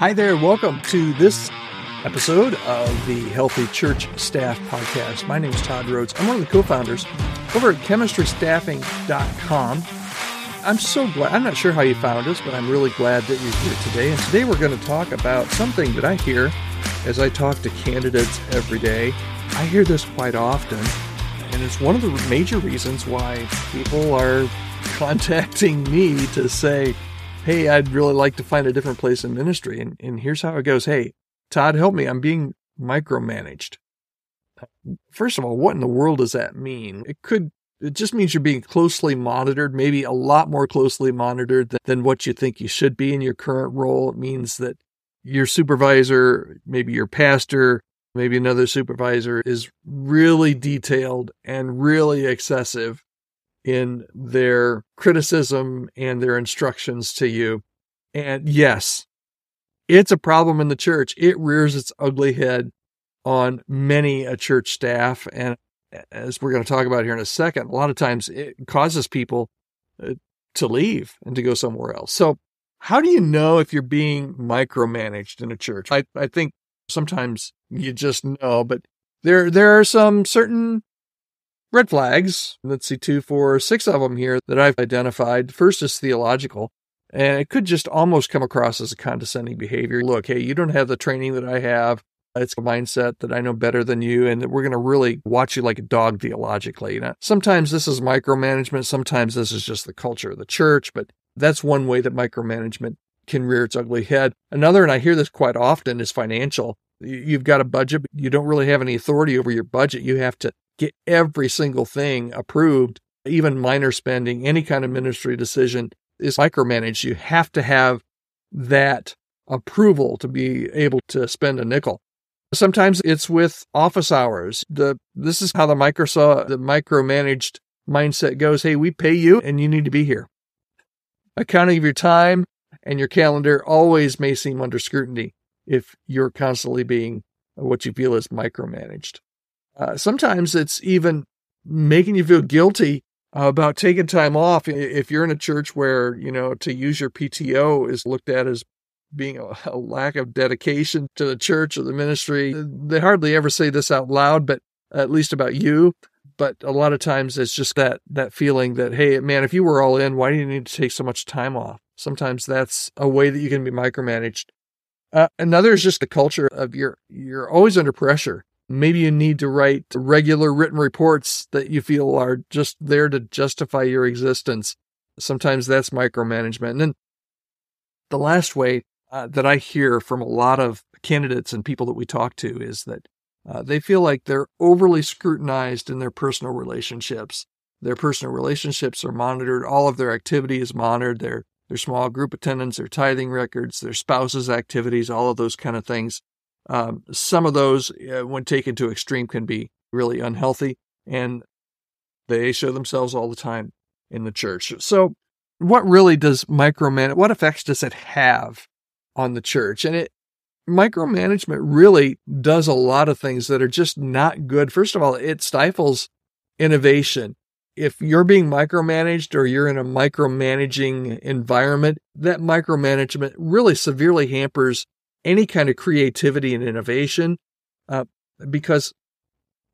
Hi there. Welcome to this episode of the Healthy Church Staff Podcast. My name is Todd Rhoades. I'm one of the co founders over at chemistrystaffing.com. I'm so glad. I'm not sure how you found us, but I'm really glad that you're here today. And today we're going to talk about something that I hear as I talk to candidates every day. I hear this quite often, and it's one of the major reasons why people are contacting me to say, Hey, I'd really like to find a different place in ministry. And, and here's how it goes. Hey, Todd, help me. I'm being micromanaged. First of all, what in the world does that mean? It could, it just means you're being closely monitored, maybe a lot more closely monitored than, than what you think you should be in your current role. It means that your supervisor, maybe your pastor, maybe another supervisor is really detailed and really excessive in their criticism and their instructions to you. And yes, it's a problem in the church. It rears its ugly head on many a church staff. And as we're going to talk about here in a second, a lot of times it causes people uh, to leave and to go somewhere else. So, how do you know if you're being micromanaged in a church? I, I think sometimes you just know, but there there are some certain red flags. Let's see, two, four, six of them here that I've identified. First is theological, and it could just almost come across as a condescending behavior. Look, hey, you don't have the training that I have. It's a mindset that I know better than you, and that we're going to really watch you like a dog theologically. Sometimes this is micromanagement, sometimes this is just the culture of the church, but that's one way that micromanagement can rear its ugly head. Another, and I hear this quite often, is financial. You've got a budget, but you don't really have any authority over your budget. You have to get every single thing approved, even minor spending, any kind of ministry decision is micromanaged. You have to have that approval to be able to spend a nickel. Sometimes it's with office hours. The this is how the Microsoft the micromanaged mindset goes. Hey, we pay you and you need to be here. Accounting of your time and your calendar always may seem under scrutiny if you're constantly being what you feel is micromanaged. Uh, sometimes it's even making you feel guilty about taking time off. If you're in a church where, you know, to use your PTO is looked at as being a, a, lack of dedication to the church or the ministry, they hardly ever say this out loud, but at least about you. But a lot of times it's just that, that feeling that, hey, man, if you were all in, why do you need to take so much time off? Sometimes that's a way that you can be micromanaged. Uh, another is just the culture of you're, you're always under pressure Maybe you need to write regular written reports that you feel are just there to justify your existence. Sometimes that's micromanagement. And then the last way uh, that I hear from a lot of candidates and people that we talk to is that uh, they feel like they're overly scrutinized in their personal relationships. Their personal relationships are monitored. All of their activity is monitored. Their their small group attendance, their tithing records, their spouse's activities, all of those kind of things. Um, some of those, uh, when taken to extreme, can be really unhealthy, and they show themselves all the time in the church. So, what really does micromanage? What effects does it have on the church? And it micromanagement really does a lot of things that are just not good. First of all, it stifles innovation. If you're being micromanaged or you're in a micromanaging environment, that micromanagement really severely hampers any kind of creativity and innovation uh, because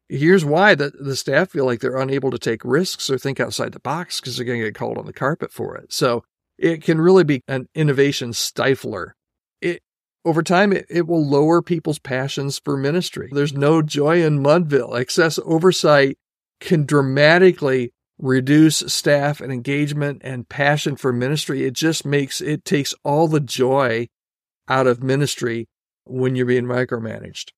here's why the, the staff feel like they're unable to take risks or think outside the box because they're going to get called on the carpet for it. So it can really be an innovation stifler. It over time it, it will lower people's passions for ministry. There's no joy in Mudville. Excess oversight can dramatically reduce staff and engagement and passion for ministry. It just makes it takes all the joy out of ministry when you're being micromanaged.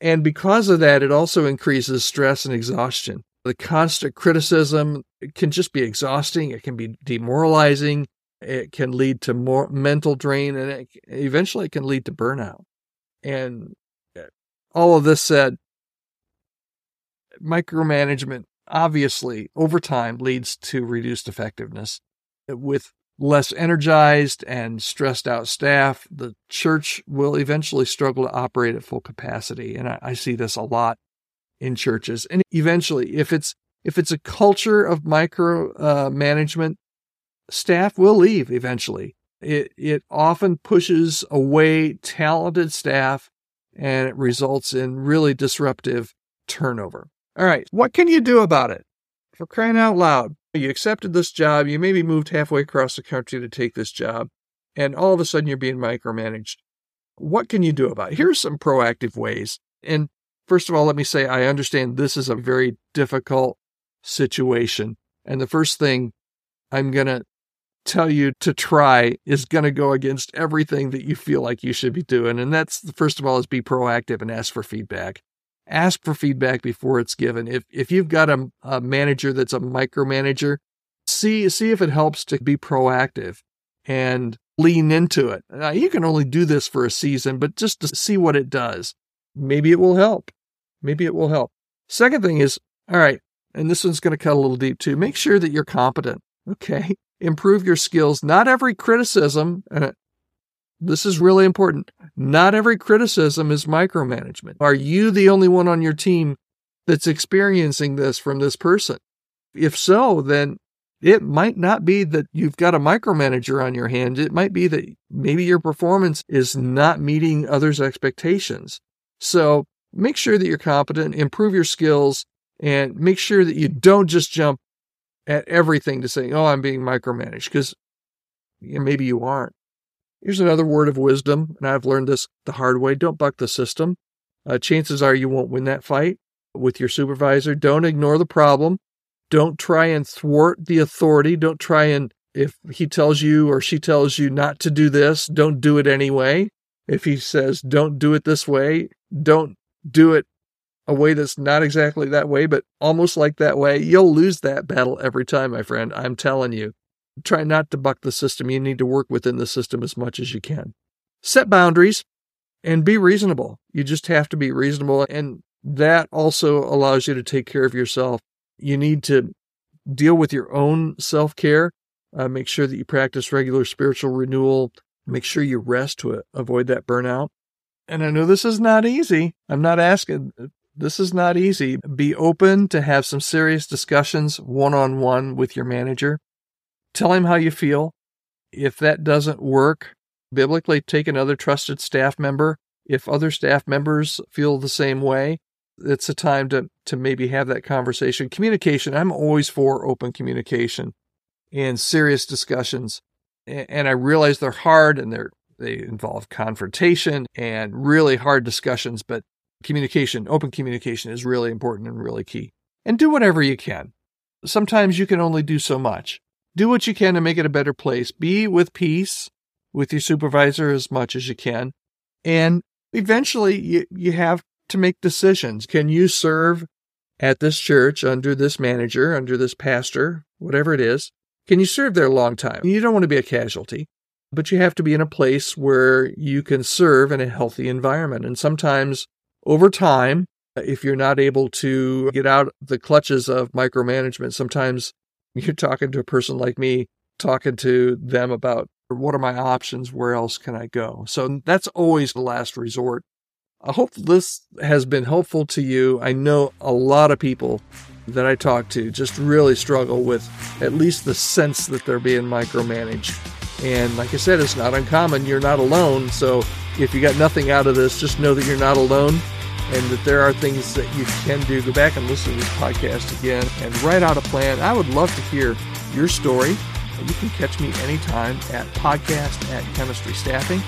And because of that, it also increases stress and exhaustion. The constant criticism can just be exhausting. It can be demoralizing. It can lead to more mental drain and it, eventually it can lead to burnout. And uh, all of this said, micromanagement obviously over time leads to reduced effectiveness with less energized and stressed out staff, the church will eventually struggle to operate at full capacity. And I, I, see this a lot in churches. And eventually, if it's if it's a culture of micro uh, management, staff will leave eventually. It, it often pushes away talented staff and it results in really disruptive turnover. All right, what can you do about it? For crying out loud, you accepted this job, you maybe moved halfway across the country to take this job, and all of a sudden you're being micromanaged. What can you do about it? Here's some proactive ways. And first of all, let me say I understand this is a very difficult situation. And the first thing I'm going to tell you to try is going to go against everything that you feel like you should be doing. And that's, first of all, is be proactive and ask for feedback. Ask for feedback before it's given. If, if you've got a, a manager that's a micromanager, see, see if it helps to be proactive and lean into it. Now, you can only do this for a season, but just to see what it does, maybe it will help. Maybe it will help. Second thing is, all right, and this one's going to cut a little deep too. Make sure that you're competent. Okay. Improve your skills. Not every criticism, uh, this is really important. Not every criticism is micromanagement. Are you the only one on your team that's experiencing this from this person? If so, then it might not be that you've got a micromanager on your hand. It might be that maybe your performance is not meeting others' expectations. So make sure that you're competent, improve your skills, and make sure that you don't just jump at everything to say, oh, I'm being micromanaged, because maybe you aren't. Here's another word of wisdom, and I've learned this the hard way don't buck the system. Uh, chances are you won't win that fight with your supervisor. Don't ignore the problem. Don't try and thwart the authority. Don't try and, if he tells you or she tells you not to do this, don't do it anyway. If he says, don't do it this way, don't do it a way that's not exactly that way, but almost like that way. You'll lose that battle every time, my friend. I'm telling you. Try not to buck the system. You need to work within the system as much as you can. Set boundaries and be reasonable. You just have to be reasonable. And that also allows you to take care of yourself you need to deal with your own self care. Uh, make sure that you practice regular spiritual renewal. Make sure you rest to avoid that burnout. And I know this is not easy. I'm not asking, this is not easy. Be open to have some serious discussions one on one with your manager. Tell him how you feel. If that doesn't work, biblically take another trusted staff member. If other staff members feel the same way, it's a time to to maybe have that conversation. Communication, I'm always for open communication and serious discussions. And I realize they're hard and they're they involve confrontation and really hard discussions, but communication, open communication is really important and really key. And do whatever you can. Sometimes you can only do so much. Do what you can to make it a better place. Be with peace with your supervisor as much as you can. And eventually you, you have to make decisions. Can you serve at this church under this manager, under this pastor, whatever it is? Can you serve there a long time? You don't want to be a casualty, but you have to be in a place where you can serve in a healthy environment. And sometimes over time, if you're not able to get out the clutches of micromanagement, sometimes you're talking to a person like me, talking to them about what are my options? Where else can I go? So that's always the last resort. I hope this has been helpful to you. I know a lot of people that I talk to just really struggle with at least the sense that they're being micromanaged. And like I said, it's not uncommon. You're not alone. So if you got nothing out of this, just know that you're not alone and that there are things that you can do. Go back and listen to this podcast again and write out a plan. I would love to hear your story. You can catch me anytime at podcast at chemistry staffing.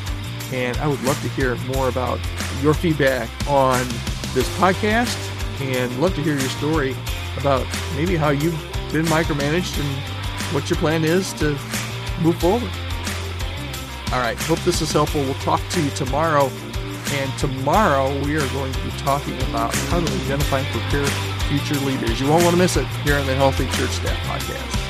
And I would love to hear more about your feedback on this podcast and love to hear your story about maybe how you've been micromanaged and what your plan is to move forward. All right, hope this is helpful. We'll talk to you tomorrow. And tomorrow we are going to be talking about how to identify and prepare future leaders. You won't want to miss it here on the Healthy Church Staff Podcast.